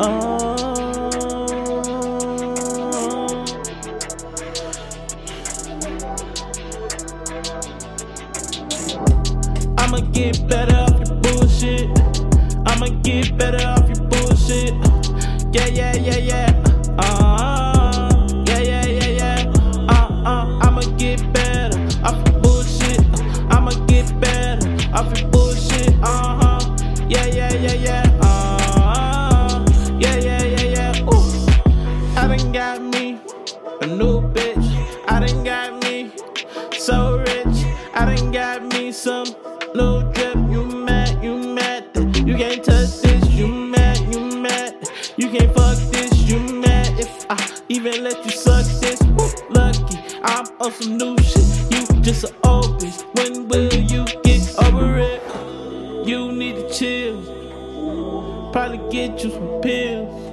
Oh. I'ma get better off your bullshit. I'ma get better off your bullshit. Yeah, yeah, yeah, yeah. Done got me a new bitch. I done got me so rich. I done got me some new drip. You mad? You mad? You can't touch this. You mad? You mad? You can't fuck this. You mad? If I even let you suck this, woo, lucky. I'm on some new shit. You just an old bitch. When will you get over it? You need to chill. Probably get you some pills.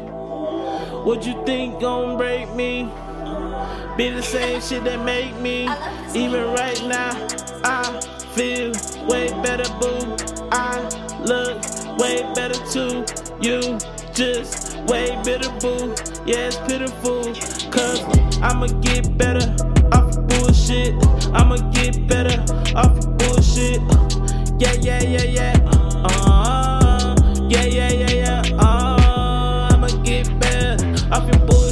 What you think gon' break me? Be the same shit that make me. Even right now, I feel way better, boo. I look way better too. You just way better, boo. Yeah, it's pitiful. Cause I'ma get better off your bullshit. I'ma get better off your bullshit. Yeah, yeah, yeah, yeah.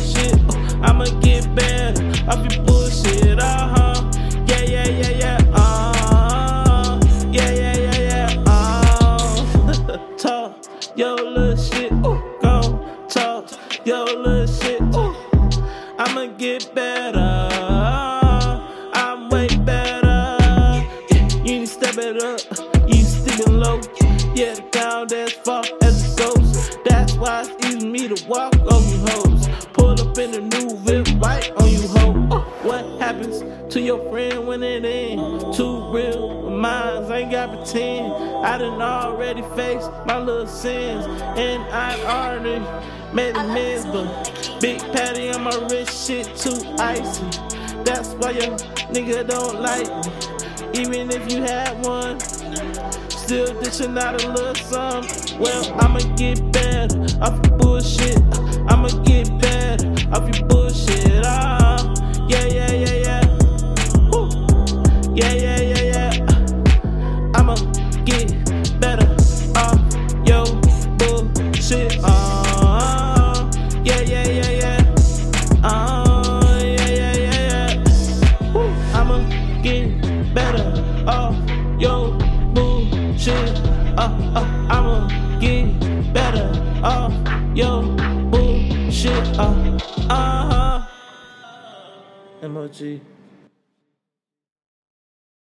Your bullshit. I'ma get better off your bullshit. Uh huh. Yeah, yeah, yeah, yeah. Uh, yeah, yeah, yeah, yeah. Uh, talk yo little shit. Ooh, go talk yo little shit. Ooh, I'ma get better. I'm way better. You need to step it up. You sticking low. Yeah, ground as far as it goes. That's why it's easy me to walk on you hoes. Up in the new whip right on you hoe. What happens to your friend when it ain't too real? Mines ain't got pretend. I done already faced my little sins, and I already made amends. But big patty on my wrist, shit too icy. That's why your nigga don't like me. Even if you had one, still dishing out a little some. Well, I'ma get better off your bullshit. I'ma get better off your bullshit. Ah, yeah, yeah, yeah, yeah. Woo. Yeah, yeah, yeah, yeah. I'ma get better off your bullshit. Ah, yeah, yeah, yeah, yeah. Ah, yeah, yeah, yeah, yeah. Woo. I'ma get better off your bullshit. Uh, uh, I'ma get better off your bullshit. Uh, uh huh. MOG.